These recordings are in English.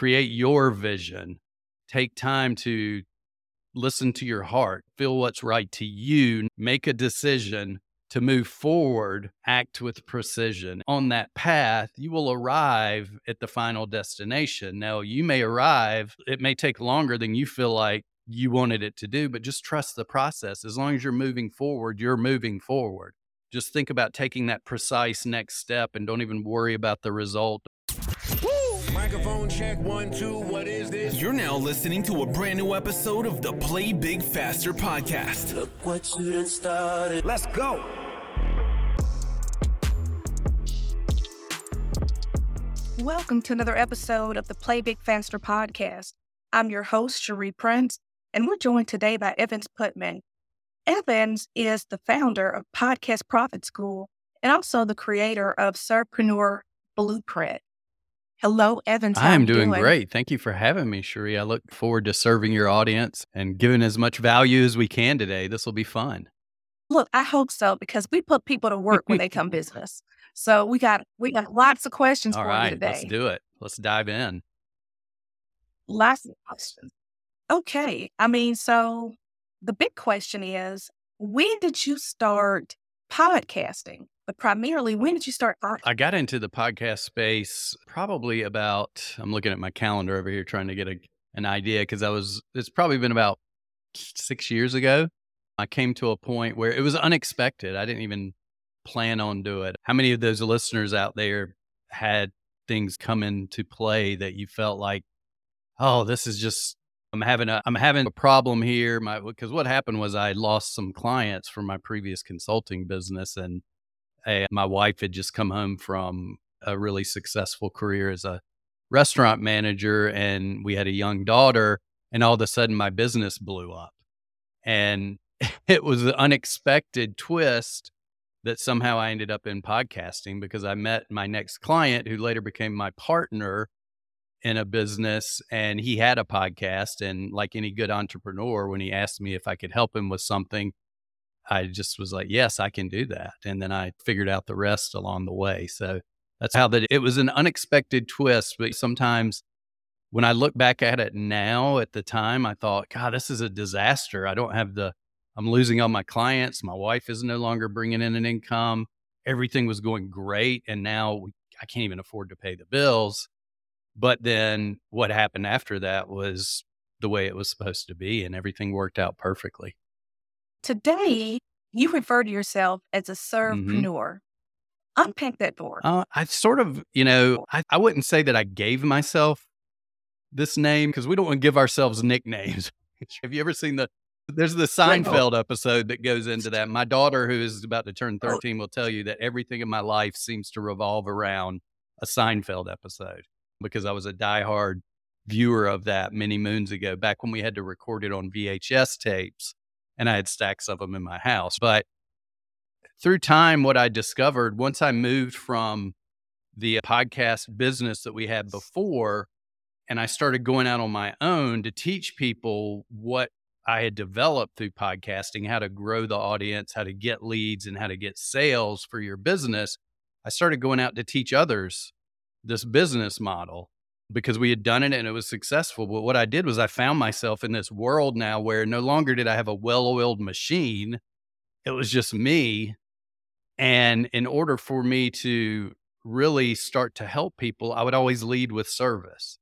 create your vision, take time to listen to your heart, feel what's right to you, make a decision to move forward, act with precision. On that path, you will arrive at the final destination. Now, you may arrive, it may take longer than you feel like you wanted it to do, but just trust the process. As long as you're moving forward, you're moving forward. Just think about taking that precise next step and don't even worry about the result. Microphone check one, two. What is this? You're now listening to a brand new episode of the Play Big Faster podcast. Look what you done started. Let's go. Welcome to another episode of the Play Big Faster podcast. I'm your host, Cherie Prince, and we're joined today by Evans Putman. Evans is the founder of Podcast Profit School and also the creator of Servepreneur Blueprint. Hello, Evans. I am doing, doing, great. Thank you for having me, Cherie. I look forward to serving your audience and giving as much value as we can today. This will be fun. Look, I hope so because we put people to work when they come business. So we got we got lots of questions All for right, you today. Let's do it. Let's dive in. Lots of questions. Okay. I mean, so the big question is when did you start podcasting? But primarily, when did you start? I got into the podcast space probably about, I'm looking at my calendar over here trying to get a, an idea because I was, it's probably been about six years ago. I came to a point where it was unexpected. I didn't even plan on do it. How many of those listeners out there had things come into play that you felt like, oh, this is just I'm having a I'm having a problem here. My because what happened was I lost some clients from my previous consulting business, and My wife had just come home from a really successful career as a restaurant manager, and we had a young daughter, and all of a sudden my business blew up, and it was an unexpected twist that somehow I ended up in podcasting because I met my next client who later became my partner in a business and he had a podcast and like any good entrepreneur when he asked me if I could help him with something I just was like yes I can do that and then I figured out the rest along the way so that's how that it was an unexpected twist but sometimes when I look back at it now at the time I thought god this is a disaster I don't have the I'm losing all my clients. My wife is no longer bringing in an income. Everything was going great. And now I can't even afford to pay the bills. But then what happened after that was the way it was supposed to be, and everything worked out perfectly. Today, you refer to yourself as a Mm-hmm. servepreneur. Unpack that for. Uh, I sort of, you know, I, I wouldn't say that I gave myself this name because we don't want to give ourselves nicknames. Have you ever seen the there's the Seinfeld episode that goes into that. My daughter, who is about to turn 13, will tell you that everything in my life seems to revolve around a Seinfeld episode because I was a diehard viewer of that many moons ago, back when we had to record it on VHS tapes and I had stacks of them in my house. But through time, what I discovered once I moved from the podcast business that we had before, and I started going out on my own to teach people what I had developed through podcasting, how to grow the audience, how to get leads, and how to get sales for your business, I started going out to teach others this business model because we had done it and it was successful. But what I did was I found myself in this world now where no longer did I have a well oiled machine, it was just me. And in order for me to really start to help people, I would always lead with service.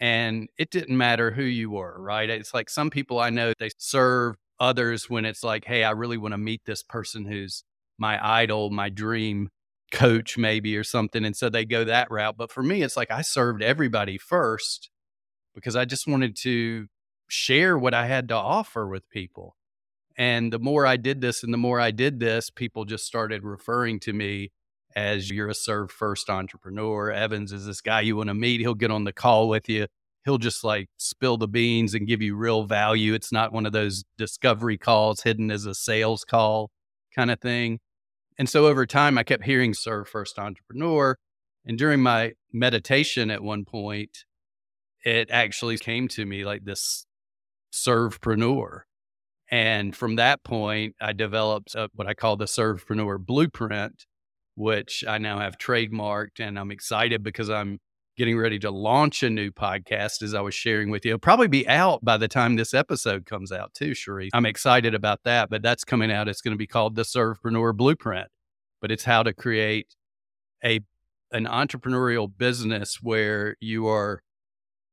And it didn't matter who you were, right? It's like some people I know, they serve others when it's like, hey, I really want to meet this person who's my idol, my dream coach, maybe, or something. And so they go that route. But for me, it's like I served everybody first because I just wanted to share what I had to offer with people. And the more I did this and the more I did this, people just started referring to me as you're a serve first entrepreneur. Evans is this guy you want to meet. He'll get on the call with you. He'll just like spill the beans and give you real value. It's not one of those discovery calls hidden as a sales call kind of thing. And so over time, I kept hearing serve first entrepreneur. And during my meditation at one point, it actually came to me like this servepreneur. And from that point, I developed a, what I call the servepreneur blueprint, which I now have trademarked. And I'm excited because I'm getting ready to launch a new podcast, as I was sharing with you. It'll probably be out by the time this episode comes out, too, Cherie. I'm excited about that, but that's coming out. It's going to be called the Servepreneur Blueprint, but it's how to create a an entrepreneurial business where you are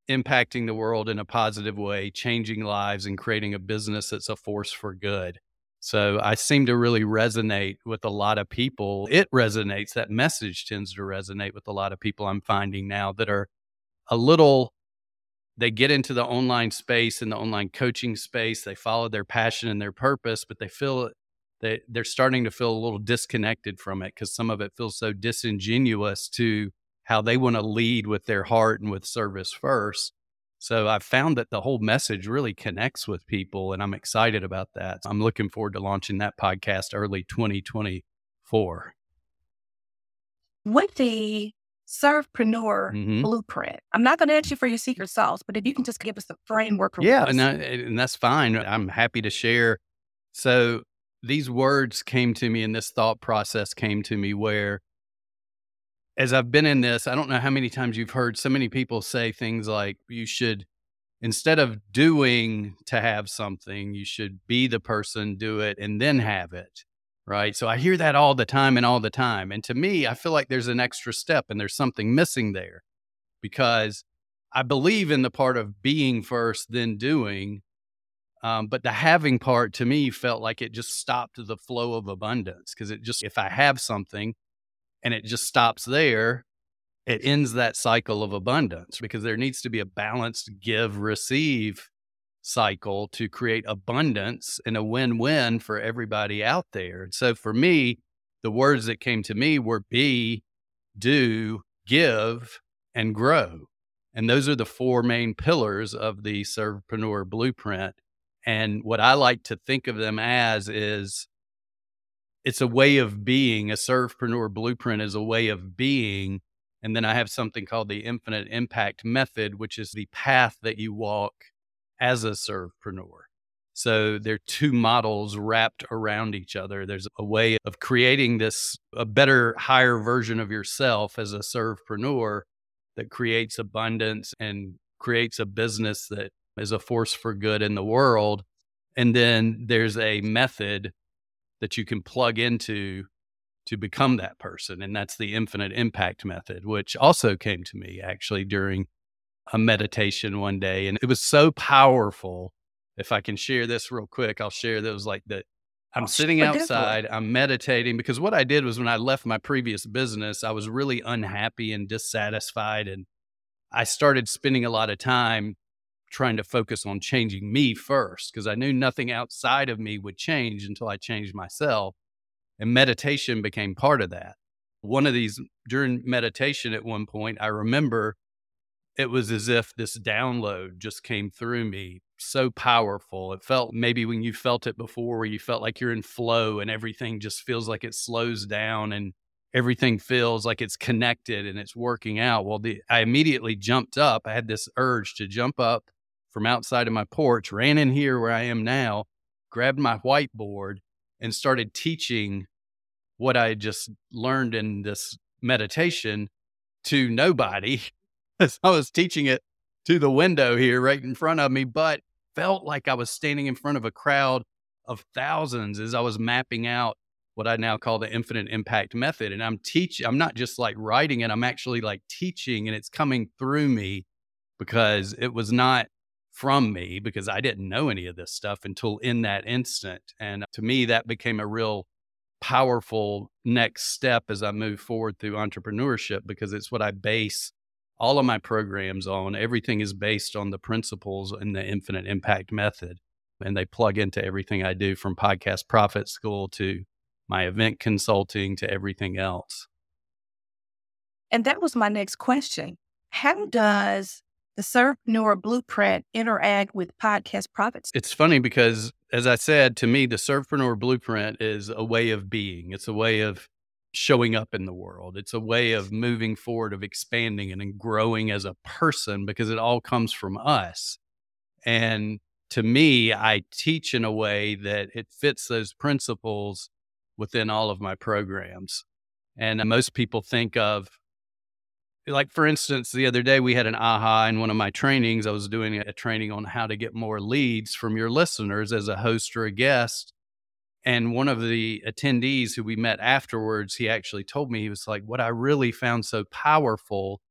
impacting the world in a positive way, changing lives, and creating a business that's a force for good. So I seem to really resonate with a lot of people. It resonates, that message tends to resonate with a lot of people I'm finding now that are a little, they get into the online space and the online coaching space. They follow their passion and their purpose, but they feel they, they're starting to feel a little disconnected from it because some of it feels so disingenuous to how they want to lead with their heart and with service first. So I've found that the whole message really connects with people, and I'm excited about that. I'm looking forward to launching that podcast early 2024. With the Servepreneur Mhm. Blueprint, I'm not going to ask you for your secret sauce, but if you can just give us a framework. for Yeah, and, I, and that's fine. I'm happy to share. So these words came to me, and this thought process came to me where, as I've been in this, I don't know how many times you've heard so many people say things like, you should, instead of doing to have something, you should be the person, do it, and then have it. Right. So I hear that all the time and all the time. And to me, I feel like there's an extra step and there's something missing there because I believe in the part of being first, then doing. Um, but the having part to me felt like it just stopped the flow of abundance because it just, if I have something and it just stops there, it ends that cycle of abundance because there needs to be a balanced give receive cycle to create abundance and a win win for everybody out there. And so for me, the words that came to me were be, do, give, and grow. And those are the four main pillars of the Servepreneur Blueprint. And what I like to think of them as is it's a way of being. A Servepreneur Blueprint is a way of being. And then I have something called the Infinite Impact Method, which is the path that you walk as a Servepreneur. So they're two models wrapped around each other. There's a way of creating this, a better, higher version of yourself as a Servepreneur that creates abundance and creates a business that is a force for good in the world. And then there's a method that you can plug into to become that person. And that's the infinite impact method, which also came to me actually during a meditation one day. And it was so powerful. If I can share this real quick, I'll share those like that. I'm Oh, sitting outside, I'm meditating because what I did was when I left my previous business, I was really unhappy and dissatisfied. And I started spending a lot of time trying to focus on changing me first because I knew nothing outside of me would change until I changed myself. And meditation became part of that. One of these during meditation at one point, I remember it was as if this download just came through me so powerful. It felt maybe when you felt it before, where you felt like you're in flow and everything just feels like it slows down and everything feels like it's connected and it's working out. Well, the, I immediately jumped up. I had this urge to jump up from outside of my porch, ran in here where I am now, grabbed my whiteboard, and started teaching what I just learned in this meditation to nobody. As I was teaching it to the window here right in front of me, but felt like I was standing in front of a crowd of thousands as I was mapping out what I now call the infinite impact method. And I'm teaching, I'm not just like writing it, I'm actually like teaching and it's coming through me because it was not from me because I didn't know any of this stuff until in that instant. And to me, that became a real powerful next step as I move forward through entrepreneurship because it's what I base all of my programs on. Everything is based on the principles in the infinite impact method. And they plug into everything I do from podcast profit school to my event consulting to everything else. And that was my next question. How does the Servepreneur Blueprint interact with podcast profits? It's funny because, as I said, to me, the Servepreneur Blueprint is a way of being. It's a way of showing up in the world. It's a way of moving forward, of expanding and growing as a person because it all comes from us. And to me, I teach in a way that it fits those principles within all of my programs. And uh, most people think of like for instance, the other day we had an aha in one of my trainings. I was doing a training on how to get more leads from your listeners as a host or a guest. And one of the attendees who we met afterwards, he actually told me, he was like, What I really found so powerful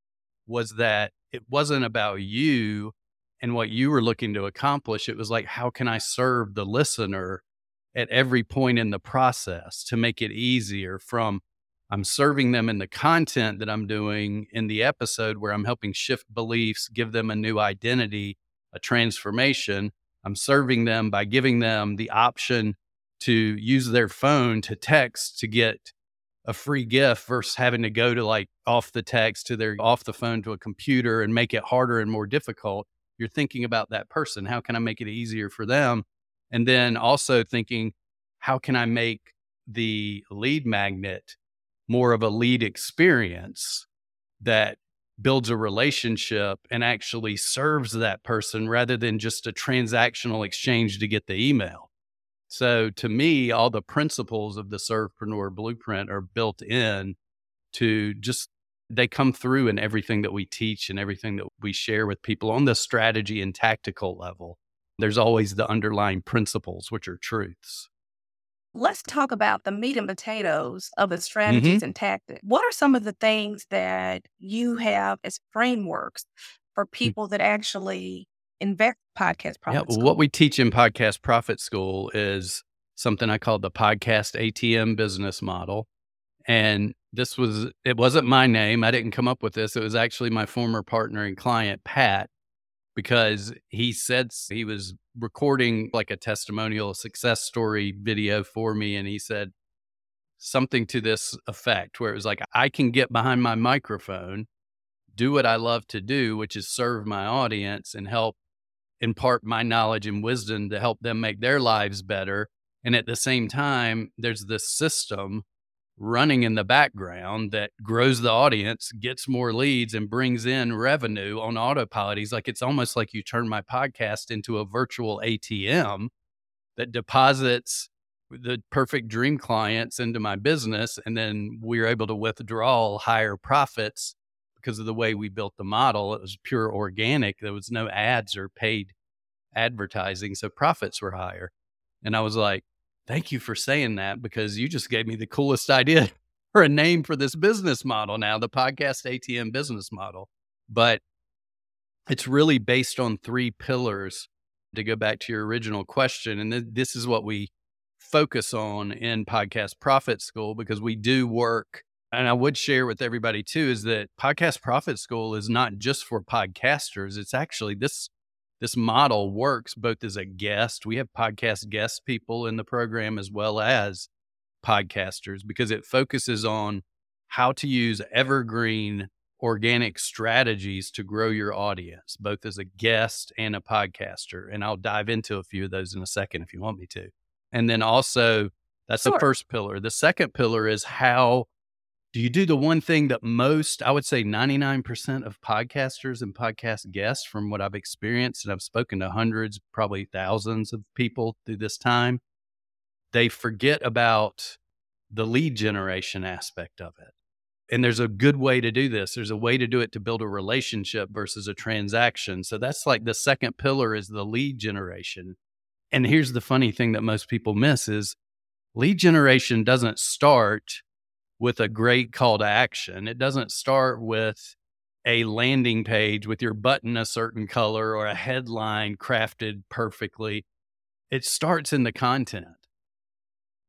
was that it wasn't about you and what you were looking to accomplish. It was like, How can I serve the listener at every point in the process to make it easier from I'm serving them in the content that I'm doing in the episode where I'm helping shift beliefs, give them a new identity, a transformation. I'm serving them by giving them the option to use their phone to text to get a free gift versus having to go to like off the text to their off the phone to a computer and make it harder and more difficult. You're thinking about that person. How can I make it easier for them? And then also thinking, how can I make the lead magnet more of a lead experience that builds a relationship and actually serves that person rather than just a transactional exchange to get the email. So to me, all the principles of the Servepreneur blueprint are built in to just they come through in everything that we teach and everything that we share with people on the strategy and tactical level. There's always the underlying principles, which are truths. Let's talk about the meat and potatoes of the strategies Mhm. and tactics. What are some of the things that you have as frameworks for people that actually invest podcast Yeah, profit well, school? what we teach in Podcast Profit School is something I call the podcast ATM business model. And this was, it wasn't my name. I didn't come up with this. It was actually my former partner and client, Pat, because he said he was recording like a testimonial success story video for me. And he said something to this effect where it was like, I can get behind my microphone, do what I love to do, which is serve my audience and help impart my knowledge and wisdom to help them make their lives better. And at the same time, there's this system running in the background that grows the audience, gets more leads, and brings in revenue on autopilot. He's like, it's almost like you turn my podcast into a virtual ATM that deposits the perfect dream clients into my business. And then we're able to withdraw higher profits because of the way we built the model. It was pure organic. There was no ads or paid advertising. So profits were higher. And I was like, thank you for saying that because you just gave me the coolest idea for a name for this business model now, the podcast ATM business model. But it's really based on three pillars to go back to your original question. And th- this is what we focus on in Podcast Profit School because we do work. And I would share with everybody too is that Podcast Profit School is not just for podcasters. It's actually this this model works both as a guest. We have podcast guest people in the program as well as podcasters because it focuses on how to use evergreen organic strategies to grow your audience, both as a guest and a podcaster. And I'll dive into a few of those in a second if you want me to. And then also, that's the first pillar. The second pillar is how do you do the one thing that most, I would say 99% of podcasters and podcast guests, from what I've experienced, and I've spoken to hundreds, probably thousands of people through this time, they forget about the lead generation aspect of it. And there's a good way to do this. There's a way to do it to build a relationship versus a transaction. So that's like the second pillar is the lead generation. And here's the funny thing that most people miss is lead generation doesn't start with a great call to action. It doesn't start with a landing page with your button a certain color or a headline crafted perfectly. It starts in the content.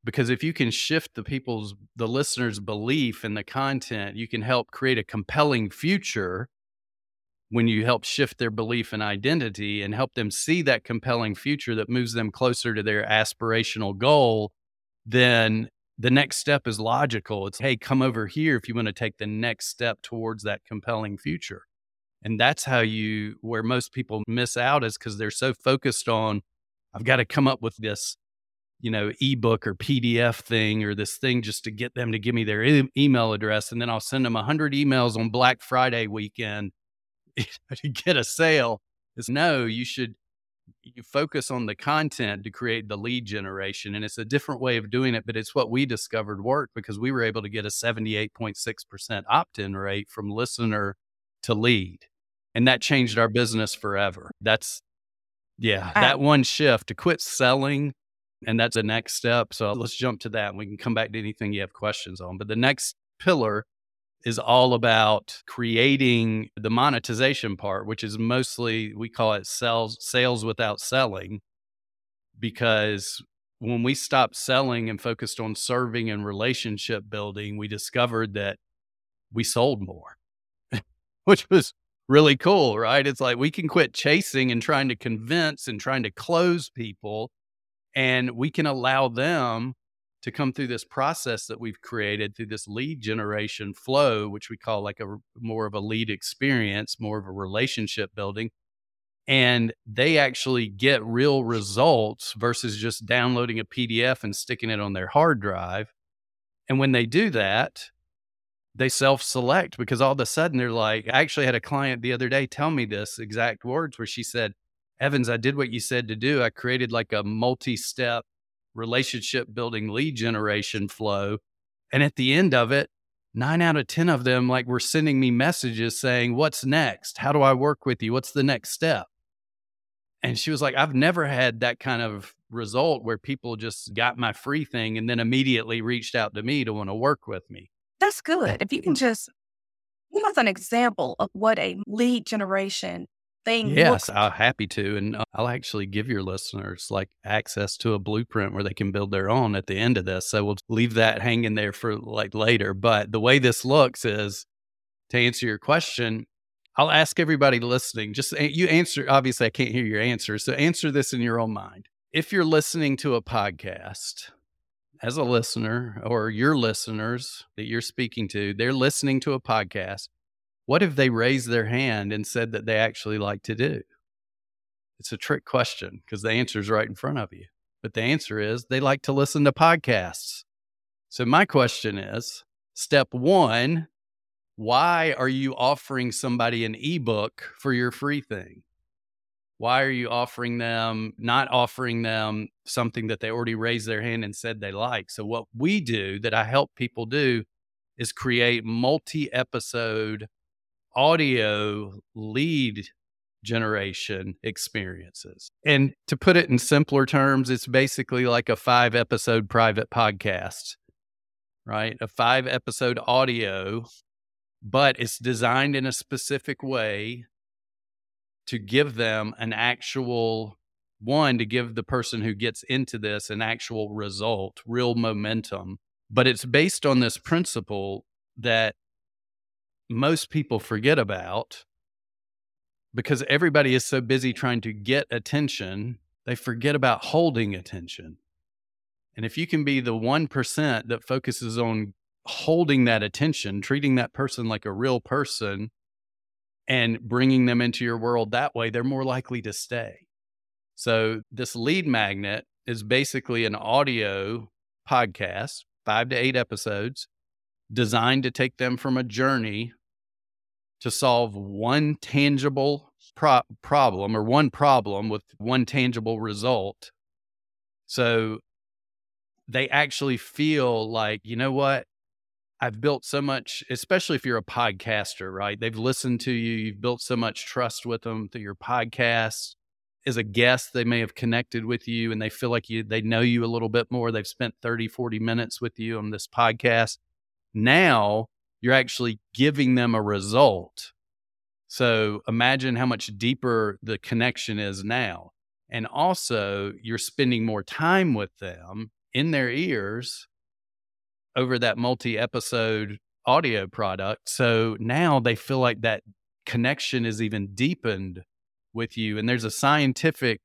Because if you can shift the people's, the listeners' belief in the content, you can help create a compelling future when you help shift their belief and identity and help them see that compelling future that moves them closer to their aspirational goal, then the next step is logical. It's, hey, come over here if you want to take the next step towards that compelling future. And that's how you, where most people miss out is because they're so focused on, I've got to come up with this, you know, ebook or PDF thing or this thing just to get them to give me their e- email address. And then I'll send them 100 emails on Black Friday weekend to get a sale. Is no, you should you focus on the content to create the lead generation. And it's a different way of doing it, but it's what we discovered worked because we were able to get a 78.6% opt in rate from listener to lead. And that changed our business forever. That's, yeah, that one shift to quit selling. And that's the next step. So let's jump to that. And we can come back to anything you have questions on. But the next pillar is all about creating the monetization part, which is mostly we call it sales sales without selling because when we stopped selling and focused on serving and relationship building, we discovered that we sold more, which was really cool, right? It's like we can quit chasing and trying to convince and trying to close people, and we can allow them to come through this process that we've created through this lead generation flow, which we call like a more of a lead experience, more of a relationship building. And they actually get real results versus just downloading a PDF and sticking it on their hard drive. And when they do that, they self select because all of a sudden they're like, I actually had a client the other day tell me this exact words where she said, Evans, I did what you said to do. I created like a multi step relationship building lead generation flow. And at the end of it, nine out of 10 of them like were sending me messages saying, What's next? How do I work with you? What's the next step? And she was like, I've never had that kind of result where people just got my free thing and then immediately reached out to me to want to work with me. That's good. If you can just give us an example of what a lead generation thing. Yes, I'm happy to. And uh, I'll actually give your listeners like access to a blueprint where they can build their own at the end of this. So we'll leave that hanging there for like later. But the way this looks is to answer your question, I'll ask everybody listening, just you answer. Obviously, I can't hear your answer. So answer this in your own mind. If you're listening to a podcast, as a listener or your listeners that you're speaking to, they're listening to a podcast what if they raised their hand and said that they actually like to do? It's a trick question because the answer is right in front of you. But the answer is they like to listen to podcasts. So, my question is step one, why are you offering somebody an ebook for your free thing? Why are you offering them, not offering them something that they already raised their hand and said they like? So, what we do that I help people do is create multi episode audio lead generation experiences. And to put it in simpler terms, it's basically like a five episode private podcast, right? A five episode audio, but it's designed in a specific way to give them an actual one, to give the person who gets into this an actual result, real momentum. But it's based on this principle that most people forget about because everybody is so busy trying to get attention, they forget about holding attention. And if you can be the 1% that focuses on holding that attention, treating that person like a real person, and bringing them into your world that way, they're more likely to stay. So, this lead magnet is basically an audio podcast, five to eight episodes, designed to take them from a journey to solve one tangible pro- problem or one problem with one tangible result. So they actually feel like, you know what? I've built so much, especially if you're a podcaster, right? They've listened to you, you've built so much trust with them through your podcast. As a guest, they may have connected with you and they feel like you they know you a little bit more. They've spent 30, 40 minutes with you on this podcast. Now you're actually giving them a result. So imagine how much deeper the connection is now. And also, you're spending more time with them in their ears over that multi episode audio product. So now they feel like that connection is even deepened with you. And there's a scientific,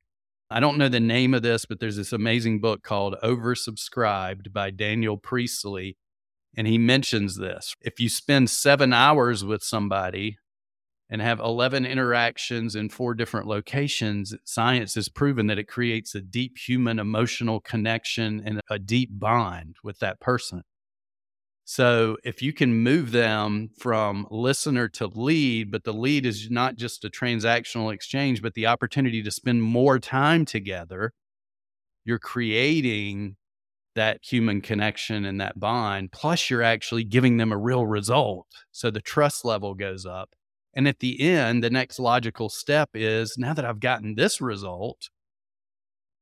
I don't know the name of this, but there's this amazing book called Oversubscribed by Daniel Priestley. And he mentions this. If you spend seven hours with somebody and have 11 interactions in four different locations, science has proven that it creates a deep human emotional connection and a deep bond with that person. So if you can move them from listener to lead, but the lead is not just a transactional exchange, but the opportunity to spend more time together, you're creating that human connection and that bond. Plus, you're actually giving them a real result. So the trust level goes up. And at the end, the next logical step is now that I've gotten this result,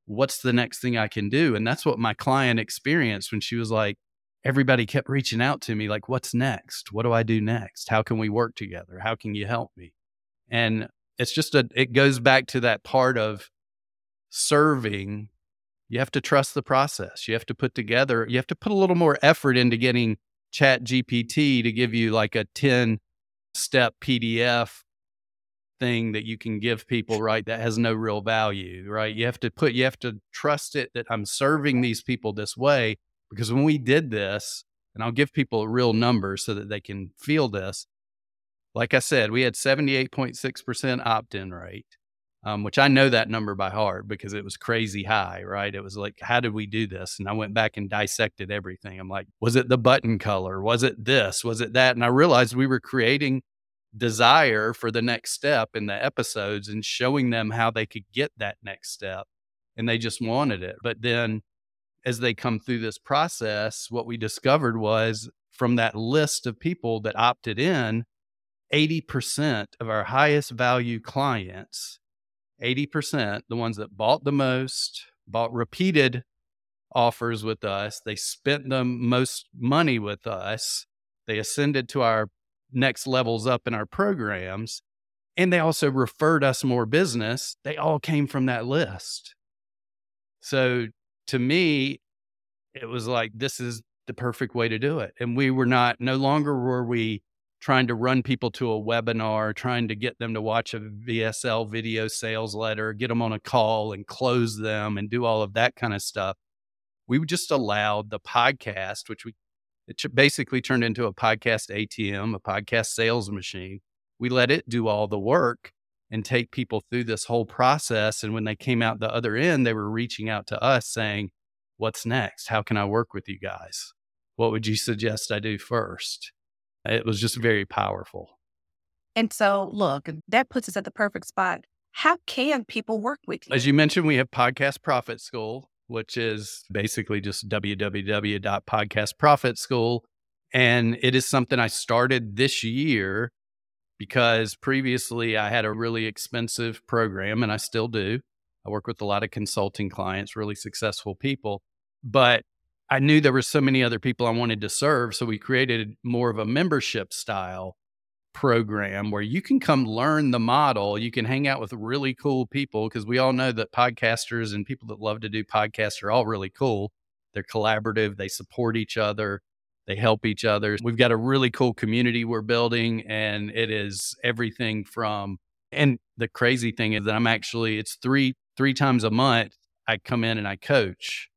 what's the next thing I can do? And that's what my client experienced when she was like, everybody kept reaching out to me, like, what's next? What do I do next? How can we work together? How can you help me? And it's just a, it goes back to that part of serving. You have to trust the process. You have to put together, you have to put a little more effort into getting Chat GPT to give you like a 10 step PDF thing that you can give people, right? That has no real value, right? You have to put, you have to trust it that I'm serving these people this way. Because when we did this, and I'll give people a real number so that they can feel this. Like I said, we had 78.6% opt in rate, um, which I know that number by heart because it was crazy high, right? It was like, how did we do this? And I went back and dissected everything. I'm like, was it the button color? Was it this? Was it that? And I realized we were creating desire for the next step in the episodes and showing them how they could get that next step. And they just wanted it. But then as they come through this process, what we discovered was from that list of people that opted in, 80% of our highest value clients, 80%, the ones that bought the most, bought repeated offers with us, they spent the most money with us, they ascended to our next levels up in our programs. And they also referred us more business. They all came from that list. So to me, it was like, this is the perfect way to do it. And we were not, no longer were we trying to run people to a webinar, trying to get them to watch a VSL video sales letter, get them on a call and close them and do all of that kind of stuff. We just allowed the podcast, which we it basically turned into a podcast ATM, a podcast sales machine. We let it do all the work and take people through this whole process. And when they came out the other end, they were reaching out to us saying, What's next? How can I work with you guys? What would you suggest I do first? It was just very powerful. And so, look, that puts us at the perfect spot. How can people work with you? As you mentioned, we have Podcast Profit School which is basically just www.podcastprofitschool. And it is something I started this year because previously I had a really expensive program and I still do. I work with a lot of consulting clients, really successful people, but I knew there were so many other people I wanted to serve. So we created more of a membership style program where you can come learn the model. You can hang out with really cool people because we all know that podcasters and people that love to do podcasts are all really cool. They're collaborative, they support each other, they help each other. We've got a really cool community we're building, and it is everything from and the crazy thing is that I'm actually it's three three times a month I come in and I coach.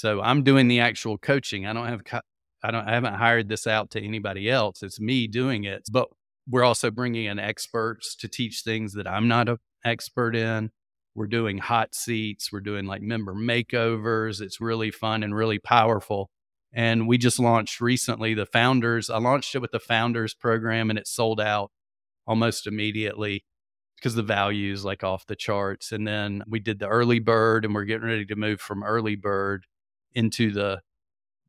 So I'm doing the actual coaching. I don't have I don't I haven't hired this out to anybody else. It's me doing it. But we're also bringing in experts to teach things that I'm not an expert in. We're doing hot seats. We're doing like member makeovers. It's really fun and really powerful. And we just launched recently the founders. I launched it with the founders program and it sold out almost immediately because the value is like off the charts. And then we did the early bird and we're getting ready to move from early bird into the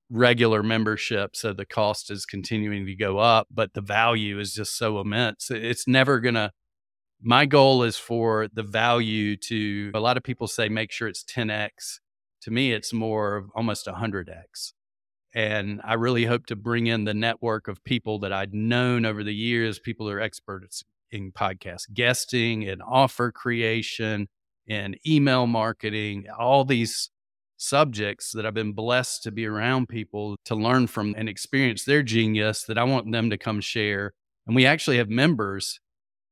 regular membership. So the cost is continuing to go up, but the value is just so immense. It's never going to, my goal is for the value to, a lot of people say make sure it's 10x. To me, it's more of almost 100x. And I really hope to bring in the network of people that I'd known over the years, people who are experts in podcast guesting and offer creation and email marketing, all these subjects that I've been blessed to be around people to learn from and experience their genius that I want them to come share. And we actually have members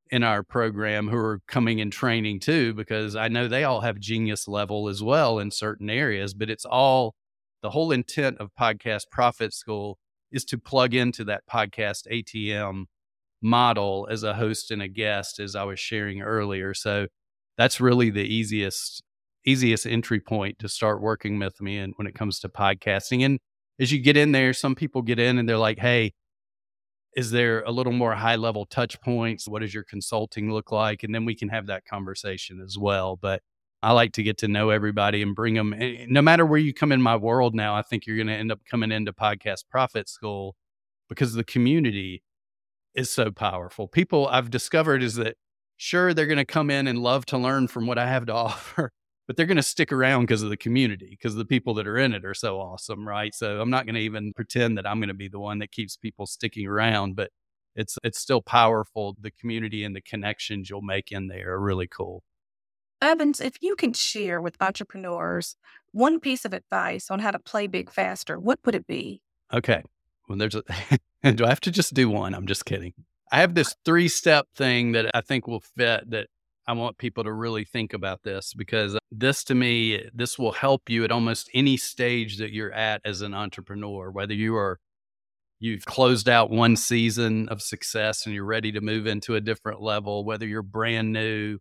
in our program who are coming and training too, because I know they all have genius level as well in certain areas, but it's all the whole intent of Podcast Profit School is to plug into that podcast ATM model as a host and a guest, as I was sharing earlier. So that's really the easiest easiest entry point to start working with me and when it comes to podcasting and as you get in there, some people get in and they're like, hey, is there a little more high level touch points? What does your consulting look like? And then we can have that conversation as well. But I like to get to know everybody and bring them, eh, no matter where you come in my world now, I think you're going to end up coming into Podcast Profit School because the community is so powerful. People I've discovered is that sure, they're going to come in and love to learn from what I have to offer, but they're going to stick around because of the community, because the people that are in it are so awesome, right? So I'm not going to even pretend that I'm going to be the one that keeps people sticking around, but it's it's still powerful. The community and the connections you'll make in there are really cool. Evans, if you can share with entrepreneurs one piece of advice on how to play big faster, what would it be? Okay. Well, there's a, do I have to just do one? I'm just kidding. I have this three step thing that I think will fit that I want people to really think about this because this to me, this will help you at almost any stage that you're at as an entrepreneur, whether you are you've closed out one season of success and you're ready to move into a different level, whether you're brand new,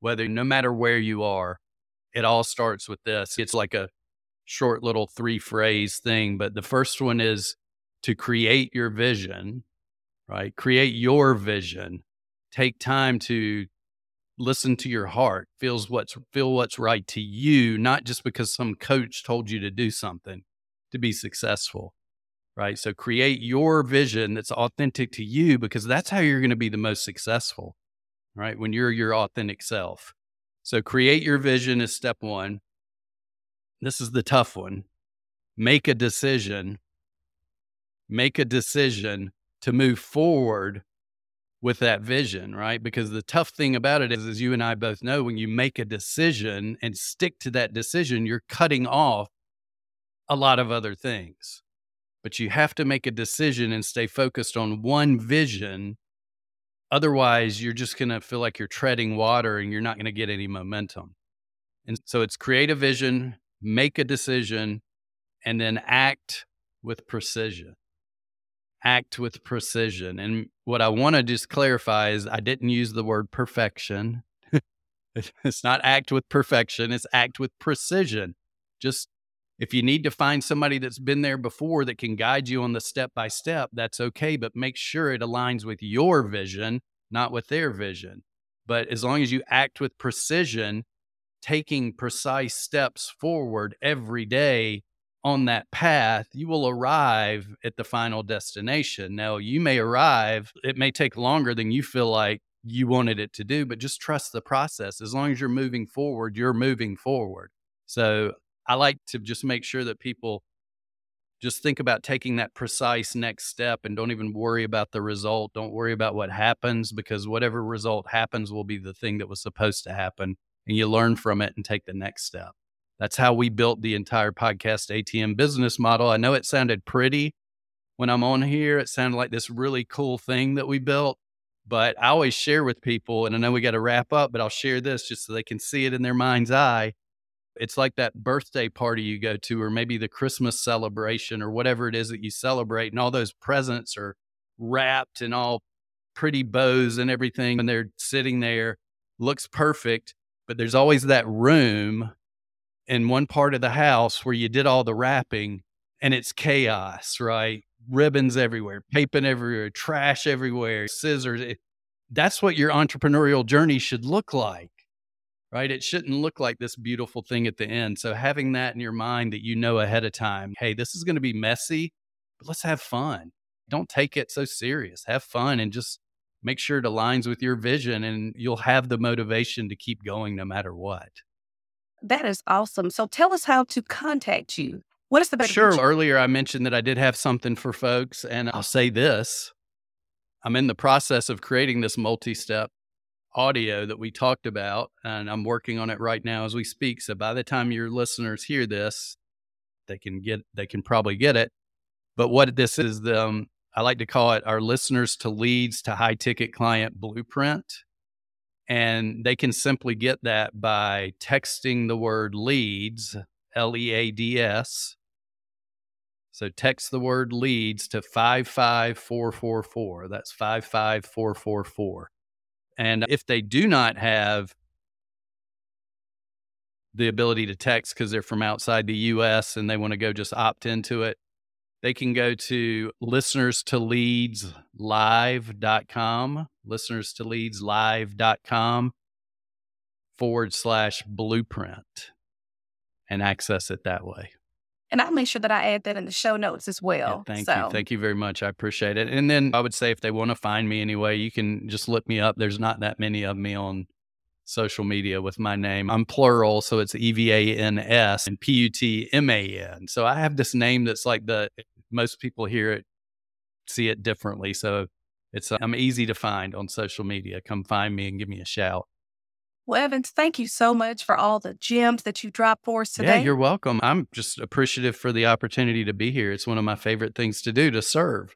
whether no matter where you are, it all starts with this. It's like a short little three phrase thing, but the first one is to create your vision right? Create your vision. Take time to listen to your heart, feels what's feel what's right to you, not just because some coach told you to do something to be successful. Right? So create your vision that's authentic to you because that's how you're going to be the most successful. Right? When you're your authentic self. So create your vision is step 1. This is the tough one. Make a decision. Make a decision to move forward with that vision, right? Because the tough thing about it is, as you and I both know, when you make a decision and stick to that decision, you're cutting off a lot of other things. But you have to make a decision and stay focused on one vision. Otherwise, you're just going to feel like you're treading water and you're not going to get any momentum. And so it's create a vision, make a decision, and then act with precision act with precision. And what I want to just clarify is I didn't use the word perfection. it's not act with perfection, it's act with precision. Just if you need to find somebody that's been there before that can guide you on the step by step, that's okay. But make sure it aligns with your vision, not with their vision. But as long as you act with precision, taking precise steps forward every day on that path, you will arrive at the final destination. Now, you may arrive, it may take longer than you feel like you wanted it to do, but just trust the process. As long as you're moving forward, you're moving forward. So, I like to just make sure that people just think about taking that precise next step and don't even worry about the result. Don't worry about what happens because whatever result happens will be the thing that was supposed to happen. And you learn from it and take the next step. That's how we built the entire podcast ATM business model. I know it sounded pretty when I'm on here. It sounded like this really cool thing that we built, but I always share with people, and I know we got to wrap up, but I'll share this just so they can see it in their mind's eye. It's like that birthday party you go to, or maybe the Christmas celebration, or whatever it is that you celebrate, and all those presents are wrapped in all pretty bows and everything, and they're sitting there, looks perfect, but there's always that room in one part of the house where you did all the wrapping and it's chaos, right? Ribbons everywhere, paper everywhere, trash everywhere, scissors. It, that's what your entrepreneurial journey should look like, right? It shouldn't look like this beautiful thing at the end. So having that in your mind that you know ahead of time, hey, this is going to be messy, but let's have fun. Don't take it so serious. Have fun and just make sure it aligns with your vision and you'll have the motivation to keep going no matter what. That is awesome. So tell us how to contact you. What is the best? Sure. Earlier, I mentioned that I did have something for folks, and I'll say this I'm in the process of creating this multi step audio that we talked about, and I'm working on it right now as we speak. So by the time your listeners hear this, they can get, they can probably get it. But what this is, the, um, I like to call it our listeners to leads to high ticket client blueprint. And they can simply get that by texting the word leads, L E A D S. So text the word leads to 55444. That's 55444. And if they do not have the ability to text because they're from outside the US and they want to go just opt into it, they can go to listeners to leads live.com, listeners to leads live.com forward slash blueprint and access it that way. And I'll make sure that I add that in the show notes as well. Yeah, thank so. you. Thank you very much. I appreciate it. And then I would say if they want to find me anyway, you can just look me up. There's not that many of me on social media with my name. I'm plural, so it's E V A N S and P U T M A N. So I have this name that's like the most people hear it, see it differently. So it's I'm easy to find on social media. Come find me and give me a shout. Well, Evans, thank you so much for all the gems that you dropped for us today. Yeah, you're welcome. I'm just appreciative for the opportunity to be here. It's one of my favorite things to do to serve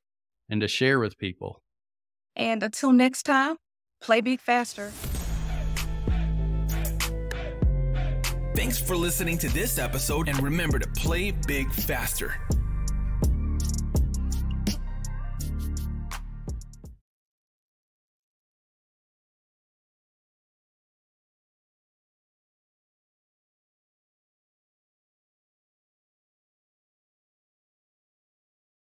and to share with people. and until next time, play big faster. Thanks for listening to this episode and remember to play big faster.